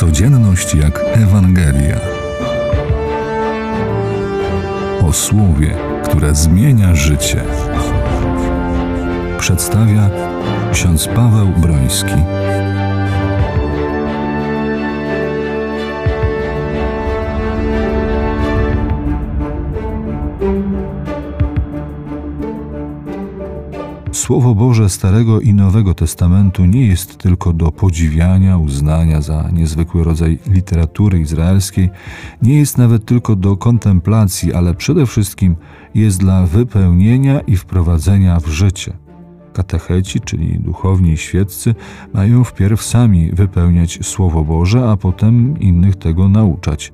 Codzienność jak Ewangelia. O słowie, które zmienia życie. Przedstawia ksiądz Paweł Broński. Słowo Boże Starego i Nowego Testamentu nie jest tylko do podziwiania, uznania za niezwykły rodzaj literatury izraelskiej, nie jest nawet tylko do kontemplacji, ale przede wszystkim jest dla wypełnienia i wprowadzenia w życie. Katecheci, czyli duchowni i świeccy, mają wpierw sami wypełniać Słowo Boże, a potem innych tego nauczać.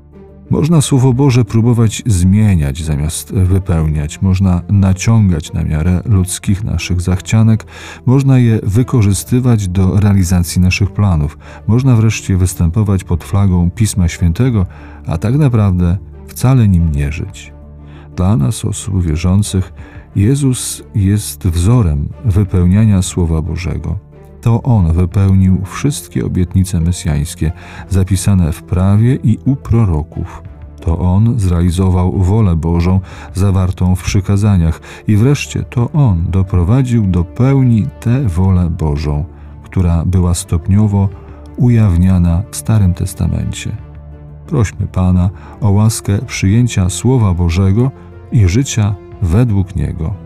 Można Słowo Boże próbować zmieniać zamiast wypełniać, można naciągać na miarę ludzkich naszych zachcianek, można je wykorzystywać do realizacji naszych planów, można wreszcie występować pod flagą Pisma Świętego, a tak naprawdę wcale nim nie żyć. Dla nas, osób wierzących, Jezus jest wzorem wypełniania Słowa Bożego. To On wypełnił wszystkie obietnice mesjańskie zapisane w prawie i u proroków. To On zrealizował wolę Bożą zawartą w przykazaniach i wreszcie to On doprowadził do pełni tę wolę Bożą, która była stopniowo ujawniana w Starym Testamencie. Prośmy Pana o łaskę przyjęcia Słowa Bożego i życia według Niego.